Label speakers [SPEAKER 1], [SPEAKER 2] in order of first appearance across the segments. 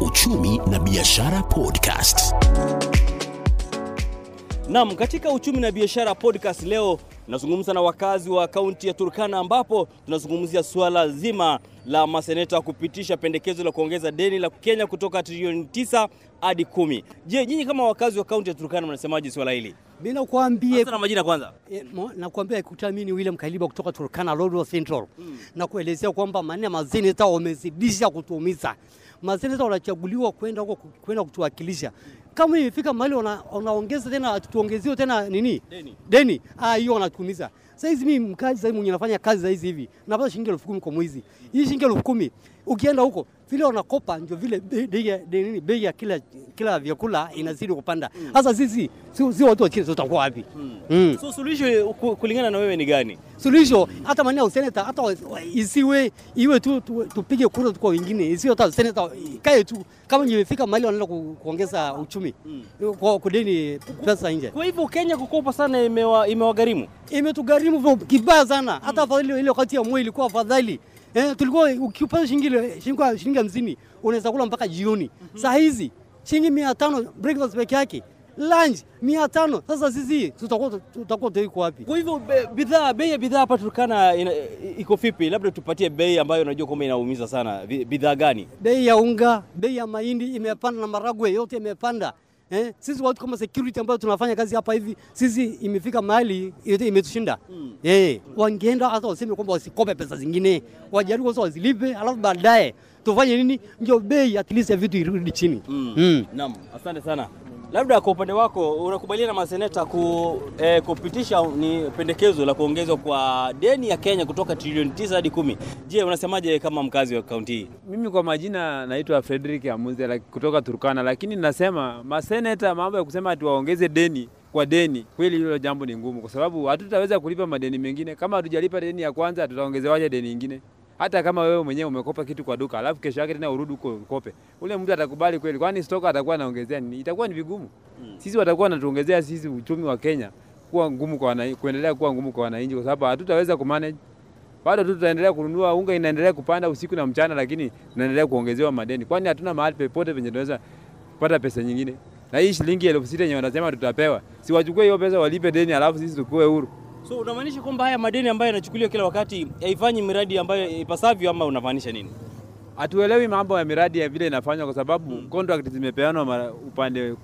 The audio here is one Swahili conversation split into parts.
[SPEAKER 1] Uchumi na Biashara Podcast.
[SPEAKER 2] Naam, katika uchumi na biashara podcast leo tunazungumza na wakazi wa kaunti ya Turkana ambapo tunazungumzia suala zima la maseneta kupitisha pendekezo la kuongeza deni la Kenya kutoka trilioni 9 hadi kumi. Je, nyinyi kama wakazi wa kaunti ya Turkana mnasemaje suala hili?
[SPEAKER 3] Mimi nakwambia
[SPEAKER 2] na majina kwanza.
[SPEAKER 3] Eh, nakwambia kuta mimi ni William Kaliba kutoka Turkana Lodwar Central na kuelezea kwamba maneno ya mazeneta wamezidisha kutuumiza. Mazineta wanachaguliwa kwenda huko kwenda kutuwakilisha. Kama imefika mahali wana- wanaongeza tena tuongeziwe tena nini
[SPEAKER 2] Deni.
[SPEAKER 3] deni, ah, hiyo wanatuumiza. Sasa hizi mimi mkazi sasa mwenye nafanya kazi za hizi hivi napata shilingi elfu kumi kwa mwezi. Hii shilingi elfu kumi ukienda huko vile wanakopa ndio vile nini bei ya kila kila vyakula inazidi kupanda. Sasa sisi si, watu wa chini tutakuwa wapi? Mm.
[SPEAKER 2] So suluhisho kulingana na wewe ni gani?
[SPEAKER 3] suluhisho hata maana ya hata isiwe iwe tu, tu tupige kura kwa wengine, isiwe hata seneta kae tu kama imefika mahali wanaenda ku, kuongeza uchumi kwa kudeni pesa nje,
[SPEAKER 2] Kwa hivyo Kenya kukopa sana imewa, imewagharimu.
[SPEAKER 3] imetugharimu vyo- kibaya sana. Hata afadhali ile wakati ya mwezi ilikuwa afadhali eh, tulikuwa ukipata shilingi hamsini unaweza kula mpaka jioni. Saa hizi shilingi mia tano breakfast peke yake lunch mia tano. Sasa sisi tutakuwa tutakuwa tuko wapi?
[SPEAKER 2] Kwa hivyo bidhaa bei ya bidhaa hapa Turkana iko vipi? Labda tupatie bei ambayo unajua kwamba inaumiza sana. Bidhaa gani?
[SPEAKER 3] bei ya unga, bei ya mahindi imepanda na maragwe yote imepanda. Eh, sisi watu kama security ambayo tunafanya kazi hapa hivi, sisi imefika mahali yote imetushinda. Eh, wangeenda hata waseme kwamba wasikope pesa zingine, wajaribu kwanza wazilipe, alafu baadaye tufanye nini, ndio bei at least ya vitu irudi chini. Mm.
[SPEAKER 2] Naam, asante sana. Labda kwa upande wako unakubaliana na maseneta ku, eh, kupitisha ni pendekezo la kuongezwa kwa deni ya Kenya kutoka trilioni tisa hadi kumi. Je, unasemaje kama mkazi wa kaunti hii?
[SPEAKER 4] Mimi kwa majina naitwa Frederick Amuze kutoka Turkana, lakini nasema maseneta, mambo ya kusema ati waongeze deni kwa deni, kweli hilo jambo ni ngumu, kwa sababu hatutaweza kulipa madeni mengine. Kama hatujalipa deni ya kwanza, tutaongezewaje deni ingine? Hata kama wewe mwenyewe umekopa kitu kwa duka, alafu kesho yake tena urudi huko ukope, ule mtu atakubali kweli? Kwani stoka atakuwa anaongezea nini? Itakuwa ni vigumu. Sisi watakuwa wanatuongezea sisi uchumi wa Kenya kuwa ngumu kwa wananchi, kuendelea kuwa ngumu kwa wananchi, kwa sababu hatutaweza kumanage bado tu tutaendelea kununua unga, inaendelea kupanda usiku na mchana, lakini tunaendelea kuongezewa madeni, kwani hatuna mahali popote penye tunaweza kupata pesa nyingine. Na hii shilingi elfu sita yenye wanasema tutapewa, si wachukue hiyo pesa walipe deni, alafu sisi tukue huru.
[SPEAKER 2] So unamaanisha kwamba haya madeni ambayo yanachukuliwa kila wakati haifanyi miradi ambayo ipasavyo ama unamaanisha nini?
[SPEAKER 4] Hatuelewi mambo ya miradi ya vile inafanywa, kwa sababu contract zimepeanwa upande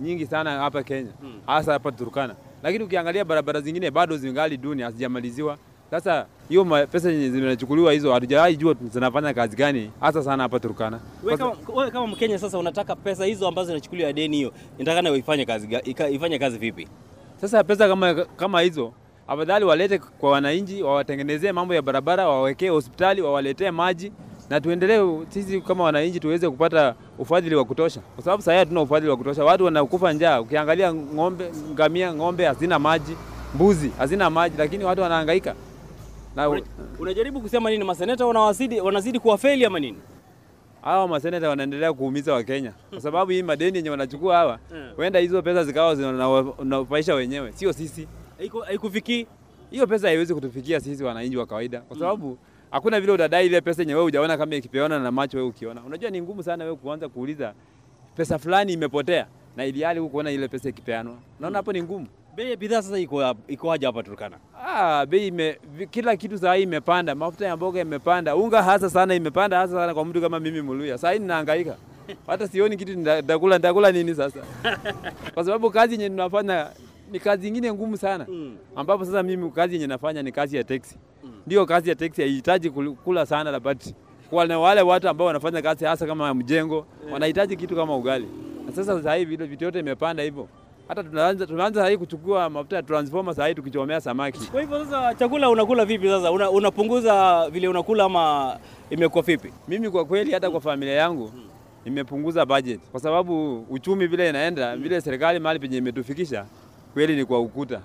[SPEAKER 4] nyingi sana hapa Kenya, hasa hapa Turkana, lakini ukiangalia barabara zingine bado zingali duni, hazijamaliziwa. Sasa hiyo pesa zenye zinachukuliwa hizo, hatujawahi jua zinafanya kazi gani hasa sana hapa Turkana.
[SPEAKER 2] Wewe kama, wewe kama Mkenya sasa unataka pesa hizo ambazo zinachukuliwa deni hiyo inatakana ifanye kazi ifanye kazi vipi?
[SPEAKER 4] Sasa pesa kama, kama hizo afadhali walete kwa wananchi, wawatengenezee mambo ya barabara, wawekee hospitali, wawaletee maji na tuendelee sisi kama wananchi tuweze kupata ufadhili wa kutosha, kwa sababu sasa hatuna ufadhili wa kutosha. Watu wanakufa njaa. Ukiangalia ng'ombe, ngamia, ng'ombe hazina maji, mbuzi hazina maji, lakini watu wanahangaika na
[SPEAKER 2] Una- Unajaribu kusema nini? Maseneta wanawazidi wanazidi kuwafeli ama nini?
[SPEAKER 4] hawa maseneta wanaendelea kuumiza Wakenya kwa sababu hii madeni yenye wanachukua hawa, huenda hizo pesa zikawa zinawafaisha wenyewe, sio sisi.
[SPEAKER 2] Haiku- Haikufikii
[SPEAKER 4] hiyo pesa haiwezi kutufikia sisi wananchi wa kawaida, kwa sababu hakuna vile utadai ile pesa yenye wewe hujaona kama ikipeona na macho wewe ukiona. Unajua ni ngumu sana wewe kuanza kuuliza pesa fulani imepotea na ili hali hukuona ile pesa ikipeanwa. Unaona hapo ni ngumu.
[SPEAKER 2] bei ya bidhaa sasa iko iko aje hapa Turkana?
[SPEAKER 4] Ah, bei ime, kila kitu saa hii imepanda, mafuta ya mboga imepanda, unga hasa sana imepanda, hasa sana kwa mtu kama mimi Muluya. Saa hii ninahangaika, hata sioni kitu nitakula, nitakula nini sasa? Kwa sababu kazi yenye tunafanya ni kazi ingine ngumu sana, ambapo sasa mimi kazi yenye nafanya ni kazi ya teksi. Ndio kazi ya teksi haihitaji kul- kula sana labati kwa wale watu ambao wanafanya kazi hasa kama mjengo wanahitaji kitu kama ugali. Na sasa sasa hivi vile vitu yote imepanda hivyo. Hata tunaanza tunaanza sasa kuchukua mafuta ya transformer sasa tukichomea samaki.
[SPEAKER 2] Kwa hivyo sasa chakula unakula vipi sasa? Una, unapunguza vile unakula ama imekuwa vipi?
[SPEAKER 4] Mimi kwa kweli hata kwa familia yangu imepunguza budget, kwa sababu uchumi vile inaenda vile serikali mahali penye imetufikisha kweli ni kwa ukuta.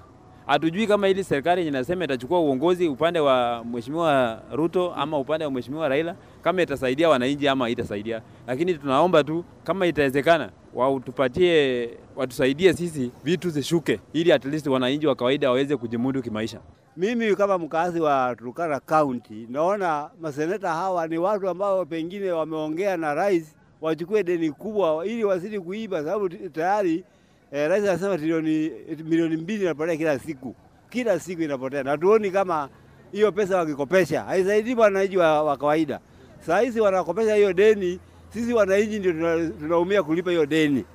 [SPEAKER 4] Hatujui kama hili serikali inasema itachukua uongozi upande wa Mheshimiwa Ruto ama upande wa Mheshimiwa Raila, kama itasaidia wananchi ama haitasaidia, lakini tunaomba tu kama itawezekana watupatie watusaidie sisi vitu zishuke, ili at least wananchi wa kawaida waweze kujimudu kimaisha.
[SPEAKER 5] Mimi kama mkazi wa Turkana County naona maseneta hawa ni watu ambao pengine wameongea na rais wachukue deni kubwa ili wazidi kuiba, sababu tayari eh, rais anasema trilioni milioni mbili inapotea kila siku, kila siku inapotea, na tuoni kama hiyo pesa wakikopesha haisaidii wananchi wa, wa kawaida. Saa hizi wanakopesha hiyo deni, sisi wananchi ndio tunaumia kulipa hiyo deni,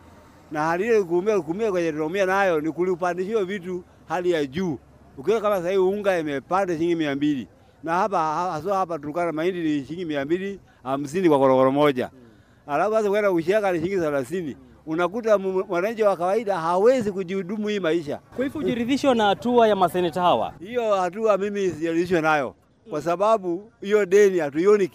[SPEAKER 5] na hali ile kuumia kuumia kwenye tunaumia nayo ni kulipandishia vitu hali ya juu. Ukiona kama sasa hivi unga imepanda shilingi mia mbili. Na hapa haswa hapa Turkana mahindi ni shilingi mia mbili hamsini kwa korokoro moja, alafu sasa kwenda kushaka ni shilingi thelathini. Unakuta mwananchi wa kawaida hawezi kujihudumu hii maisha.
[SPEAKER 2] Kwa hivyo hujiridhishwa na hatua ya maseneta hawa.
[SPEAKER 5] Hiyo hatua mimi sijaridhishwa nayo kwa sababu hiyo deni hatuioni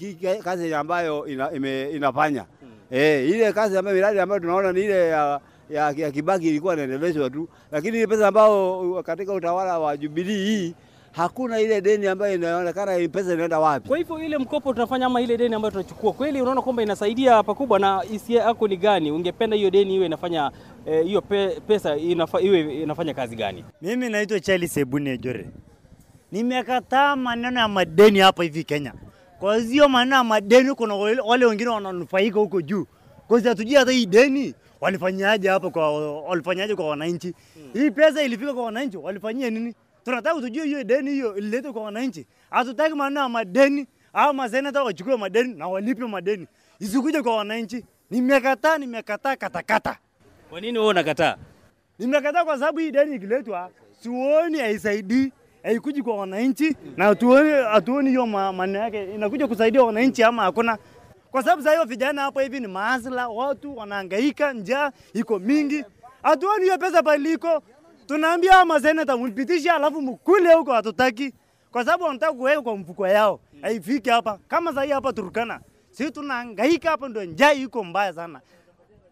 [SPEAKER 5] kazi ambayo ina, ime, inafanya eh, ile kazi ambayo miradi ambayo tunaona ni ile ya, ya, ya Kibaki ilikuwa inaendelezwa tu, lakini ile pesa ambayo katika utawala wa Jubilee hii hakuna ile deni ambayo inaonekana pesa inaenda wapi.
[SPEAKER 2] Kwa hivyo ile mkopo tunafanya ama ile deni ambayo tunachukua kweli, unaona kwamba inasaidia pakubwa, na hisia yako ni gani? Ungependa hiyo deni iwe inafanya eh, hiyo pe, pesa inafa, iwe inafanya kazi gani?
[SPEAKER 6] Mimi naitwa Charles Sebuni Ejore. Nimekataa maneno ya madeni hapa hivi Kenya. Kwa hiyo maneno ya madeni, kuna wale wale wengine wananufaika huko juu. Kwa sababu hatujui hata hii deni walifanyaje hapa kwa walifanyaje kwa wananchi. Hii pesa ilifika kwa wananchi, walifanyia nini? Tunataka tujue hiyo deni hiyo ilete kwa wananchi. Hatutaki maneno ya madeni au maseneta wachukue madeni na walipe madeni. Isikuje kwa wananchi. Nimekataa, nimekataa katakata.
[SPEAKER 2] Kwa nini wewe unakataa?
[SPEAKER 6] Nimekataa kwa sababu hii deni ikiletwa, siuoni haisaidii, haikuji kwa wananchi na hatuoni hiyo maana yake inakuja kusaidia wananchi ama hakuna. Kwa sababu sasa hiyo vijana hapo hivi ni maasla, watu wanahangaika, njaa iko mingi, hatuoni hiyo pesa paliko. Tunaambia maseneta mpitishe, alafu mkule huko, hatutaki kwa sababu wanataka kuweka kwa mfuko yao, haifiki hapa. Kama sasa hapa Turkana, sisi tunahangaika hapa, ndio njaa iko mbaya sana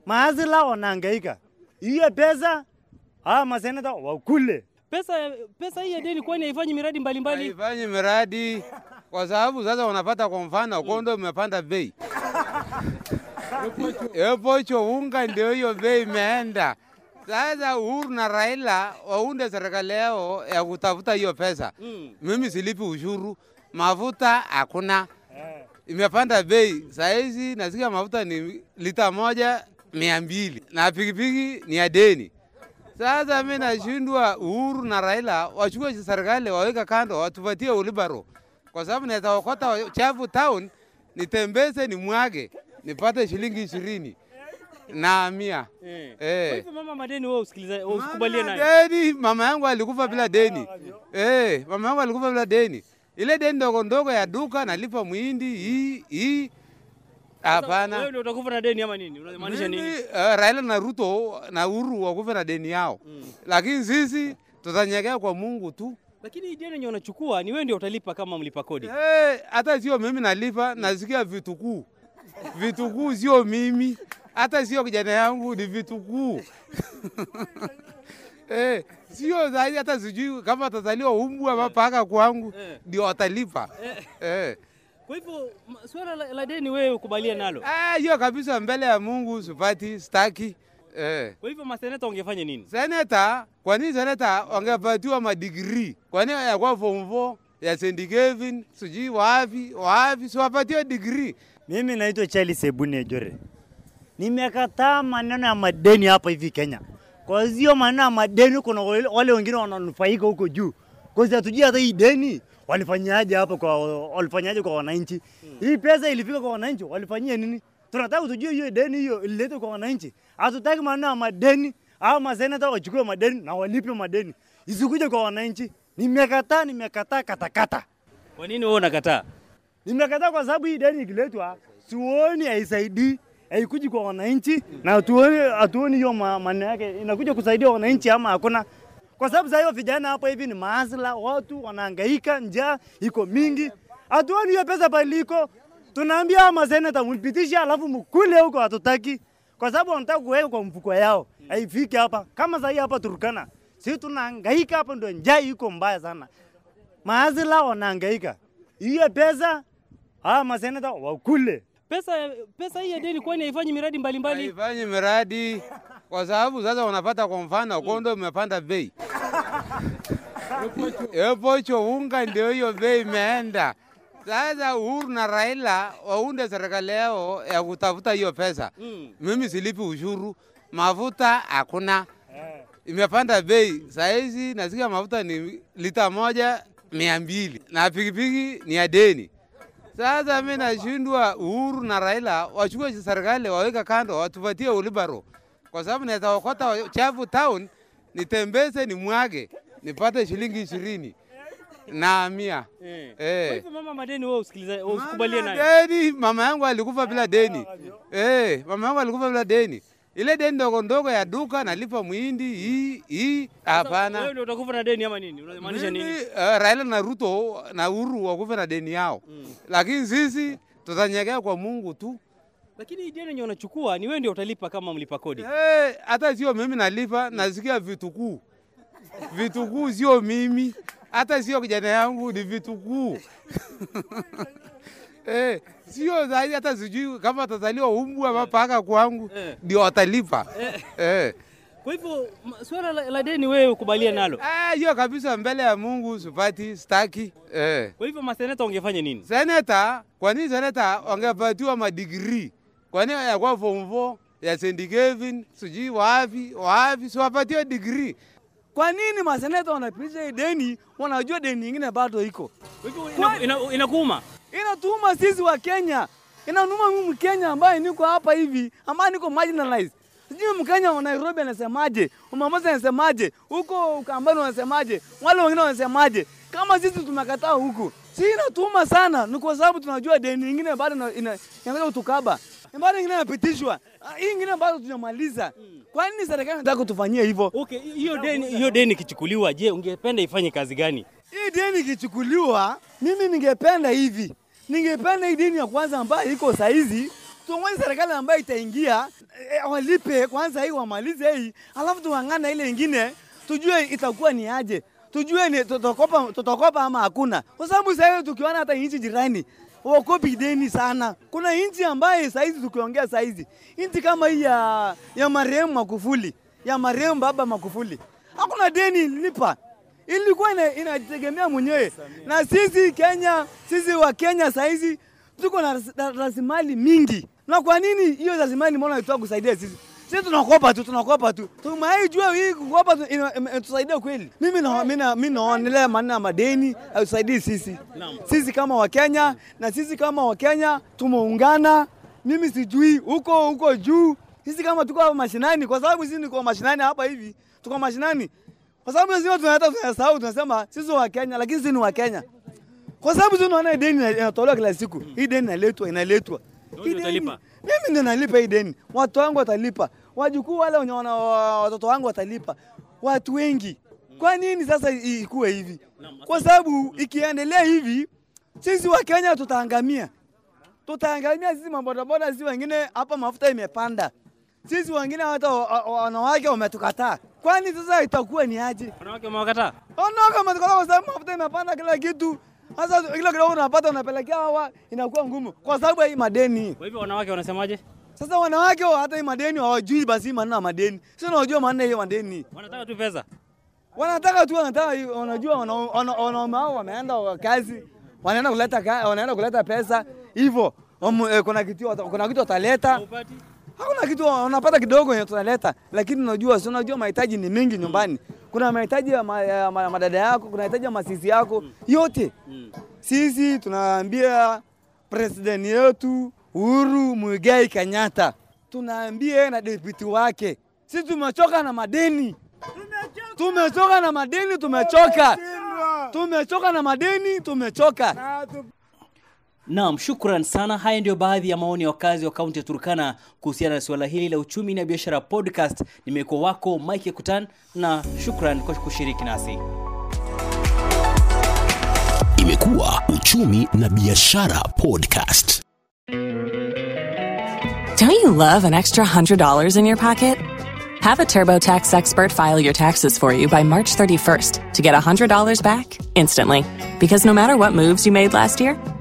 [SPEAKER 6] maazila wanahangaika. Hiyo pesa hawa maseneta wakule.
[SPEAKER 2] Pesa pesa hii ya deni kwani haifanyi miradi mbalimbali?
[SPEAKER 7] Haifanyi miradi kwa sababu sasa wanapata, kwa mfano kondo umepanda bei, epocho unga ndio hiyo bei imeenda. Sasa Uhuru na Raila waunde serikali yao ya kutafuta hiyo pesa. Mimi silipi ushuru, mafuta hakuna, imepanda bei. Saizi nasikia mafuta ni lita moja mia mbili na pikipiki ni ya deni. Sasa mimi nashindwa Uhuru na Raila wachukue serikali waweka kando, watupatie ulibaro, kwa sababu naweza okota chafu town nitembeze nimwage nipate shilingi ishirini na mia
[SPEAKER 2] Eh.
[SPEAKER 7] eh.
[SPEAKER 2] Kwa hivyo mama madeni wewe usikilize usikubalie
[SPEAKER 7] Mama
[SPEAKER 2] nayo.
[SPEAKER 7] Deni, mama yangu alikufa bila deni. Eh, mama yangu alikufa bila deni. Ile deni ndogo ndogo ya duka nalipa muhindi hii hii.
[SPEAKER 2] Wewe
[SPEAKER 7] Hapana.
[SPEAKER 2] ndio utakufa na deni ama nini? Unamaanisha nini?
[SPEAKER 7] Uh, Raila na Ruto na Uhuru wakufa na deni yao. Lakini sisi tutanyekea kwa Mungu tu.
[SPEAKER 2] Lakini deni yenye unachukua ni wewe ndio utalipa kama mlipa kodi.
[SPEAKER 7] Eh, hata sio mimi nalipa, nasikia vitukuu. Vitukuu sio mimi, hata sio kijana yangu, ni vitukuu. eh, sio zaidi, hata sijui kama atazaliwa umbwa ama paka kwangu ndio watalipa. Eh.
[SPEAKER 2] Kwa hivyo swala la, la deni wewe ukubalia nalo.
[SPEAKER 7] Ah, kabisa mbele ya Mungu sipati, staki. Eh.
[SPEAKER 2] Kwa hivyo maseneta ungefanya nini?
[SPEAKER 7] Seneta, kwa nini seneta wangepatiwa madigrii? Kwa nini yakuwa form 4 ya St. Kevin, sijui wapi, wapi, si wapatiwe.
[SPEAKER 6] Mimi naitwa Charles Sebuni Ejore. Nimekataa maneno ya madeni hapa hivi Kenya. Kwa hiyo maneno ya madeni, kuna wale wengine wananufaika huko juu. Kwa hiyo hatujui hata hii deni walifanyaje hapa kwa walifanyaje kwa wananchi. Hii pesa ilifika kwa wananchi, walifanyia nini? Tunataka tujue hiyo deni hiyo ililetwa kwa wananchi. Hatutaki maneno ya madeni au maseneta wachukue madeni na walipe madeni. Isikuje kwa wananchi. Nimekataa, nimekataa katakata.
[SPEAKER 2] Kwa nini wewe unakataa?
[SPEAKER 6] Nimekataa kwa sababu hii deni ikiletwa, sioni haisaidii, haikuji kwa wananchi na hatuoni hiyo maana yake inakuja kusaidia wananchi ama hakuna. Kwa sababu sasa hiyo vijana hapo hivi ni maasla, watu wanahangaika, njaa iko mingi, hatuoni hiyo pesa paliko. Tunaambia maseneta mpitishe, alafu mkule huko, hatutaki kwa sababu wanataka kuweka kwa mfuko yao, haifiki hapa. Kama sasa hapa Turkana, si tunahangaika hapa, ndio njaa iko mbaya sana, maasla wanahangaika, hiyo pesa hawa maseneta wakule.
[SPEAKER 2] Pesa pesa hii ya deni kwani haifanyi miradi mbalimbali?
[SPEAKER 7] Haifanyi miradi kwa sababu sasa unapata kwa mfano kondo umepanda bei, epocho unga ndio hiyo bei imeenda. Sasa Uhuru na Raila waunde serikali yao ya kutafuta hiyo pesa. Mimi silipi ushuru, mafuta hakuna, imepanda bei. Saizi nasikia mafuta ni lita moja mia mbili na pikipiki ni ya deni. Sasa mimi nashindwa Uhuru na Raila wachukue serikali waweka kando, watupatie ulibaro, kwa sababu naweza okota chafu town nitembeze nimwage nipate shilingi ishirini na mia
[SPEAKER 2] Eh.
[SPEAKER 7] Eh.
[SPEAKER 2] Mama madeni wewe usikilize usikubalie naye.
[SPEAKER 7] Deni, mama yangu alikufa bila deni. Eh, mama yangu alikufa bila deni. Ile deni ndogo ndogo ya duka nalipa muhindi hii hii
[SPEAKER 2] Wewe
[SPEAKER 7] hapana.
[SPEAKER 2] ndio utakufa na deni ama nini? Unamaanisha nini?
[SPEAKER 7] Uh, Raila na Ruto na Uhuru wakufa na deni yao. Lakini sisi tutanyekea kwa Mungu tu.
[SPEAKER 2] Lakini hii deni yenye unachukua ni wewe ndio utalipa kama mlipa kodi.
[SPEAKER 7] Eh, hata sio mimi nalipa, nasikia vitukuu. Vitukuu sio mimi, hata sio kijana yangu, ni vitukuu. Eh, sio zaidi, hata sijui kama atazaliwa umbu ama paka kwangu
[SPEAKER 2] Eh.
[SPEAKER 7] ndio watalipa. Eh.
[SPEAKER 2] Kwa hivyo swala la, la deni wewe ukubalia nalo.
[SPEAKER 7] Ah, hiyo kabisa mbele ya Mungu sipati, staki. Eh.
[SPEAKER 2] Kwa hivyo maseneta ungefanya nini?
[SPEAKER 7] Seneta, kwa nini seneta wangepatiwa madigrii? Kwa nini yakuwa form 4 ya St. Kevin, sijui wapi, wapi, si wapatiwe.
[SPEAKER 8] Kwa nini maseneta wanapitisha deni, wanajua deni nyingine bado iko?
[SPEAKER 2] Kwa hivyo ina- inakuuma.
[SPEAKER 8] Inatuuma sisi wa Kenya, inanuma mimi Mkenya ambaye niko hapa hivi, ambaye niko marginalized. Sijui Mkenya wa Nairobi anasemaje, Mombasa anasemaje, huko Ukambani wanasemaje, wale wengine wanasemaje. Kama sisi tumekataa huku, si inatuuma sana, ni kwa sababu tunajua deni nyingine bado ina- ina- inaendelea kutukaba, bado nyingine inapitishwa, Ah, hii nyingine bado tujamaliza. Kwa nini serikali inataka kutufanyia hivyo?
[SPEAKER 2] Okay, hiyo deni hiyo deni ikichukuliwa, je, ungependa ifanye kazi gani?
[SPEAKER 8] Hii deni ikichukuliwa, mimi ningependa hivi, ningependa hii dini ya kwanza ambayo iko saizi tuongoze serikali ambayo itaingia e, walipe kwanza hii wamalize hii, alafu tuangane ile ingine, tujue itakuwa ni aje, tujue ni tutakopa, tutakopa ama hakuna, kwa sababu sasa tukiona hata nchi jirani wakopi deni sana. Kuna nchi ambaye saizi tukiongea saizi, nchi kama hii ya, ya marehemu Magufuli, ya marehemu baba Magufuli, hakuna deni lipa ilikuwa inajitegemea inategemea mwenyewe. Na sisi Kenya, sisi wa Kenya saizi tuko na ras- rasilimali mingi, na kwa nini hiyo rasilimali mbona haitoa kusaidia sisi? Sisi tunakopa tu, tunakopa tu. Tumaijua hii kukopa tu ina- ina- inatusaidia kweli. Mimi na mimi na mimi naonelea maneno ya madeni hatusaidii sisi. Sisi kama Wakenya na sisi kama Wakenya tumeungana. Mimi sijui huko huko juu. Sisi kama tuko hapa mashinani kwa sababu sisi niko mashinani hapa hivi. Tuko mashinani. Kwa sababu lazima tunaleta tunasahau tunasema sisi wa Kenya lakini sisi ni wa Kenya. Kwa sababu sisi naona deni inatolewa kila siku. Hii deni inaletwa inaletwa. Mimi ndio nalipa hii deni. Watu wangu watalipa. Wajukuu wale wenye wana watoto wangu watalipa. Watu wengi. Kwa nini sasa ikuwe hivi? Kwa sababu ikiendelea hivi sisi wa Kenya tutaangamia. Tutaangamia sisi mabodaboda, sisi wengine hapa mafuta imepanda. Sisi wengine hata wa- wa- wanawake wametukataa. Kwani sasa itakuwa ni aje?
[SPEAKER 2] Wanawake
[SPEAKER 8] wametukataa kwa sababu mafuta imepanda kila kitu. Sasa kila kidogo unapata unapelekea hawa inakuwa ngumu kwa sababu ya hii madeni.
[SPEAKER 2] Kwa hivyo wanawake wanasemaje?
[SPEAKER 8] Sasa wanawake wa- hata hii madeni hawajui basi maana ya madeni. Sio unajua maana hiyo madeni.
[SPEAKER 2] Wanataka tu pesa.
[SPEAKER 8] Wanataka tu wanataka wanajua wana- wana- wanaume hao wameenda kazi, wanaenda kuleta wanaenda kuleta pesa hivyo. Wamu- eh, Kuna kitu kuna kitu wataleta. Hakuna kitu unapata kidogo yenye tunaleta, lakini unajua, si unajua mahitaji ni mingi nyumbani. Kuna mahitaji ya, ma, ya ma, madada yako, kuna mahitaji ya masisi yako yote. Sisi tunaambia president yetu Uhuru Muigai Kenyatta, tunaambia na deputy wake, sisi tumechoka na madeni, tumechoka. Na madeni, tumechoka, tumechoka na madeni, tumechoka.
[SPEAKER 2] Naam, shukran sana. Haya ndio baadhi ya maoni ya wakazi wa kaunti ya Turkana kuhusiana na suala hili la uchumi na biashara podcast. Nimekuwa wako Mike Kutan na shukran kwa kushiriki nasi.
[SPEAKER 1] Imekuwa Uchumi na Biashara Podcast.
[SPEAKER 9] Don't you love an extra $100 in your pocket? Have a TurboTax expert file your taxes for you by March 31st to get $100 back instantly. Because no matter what moves you made last year,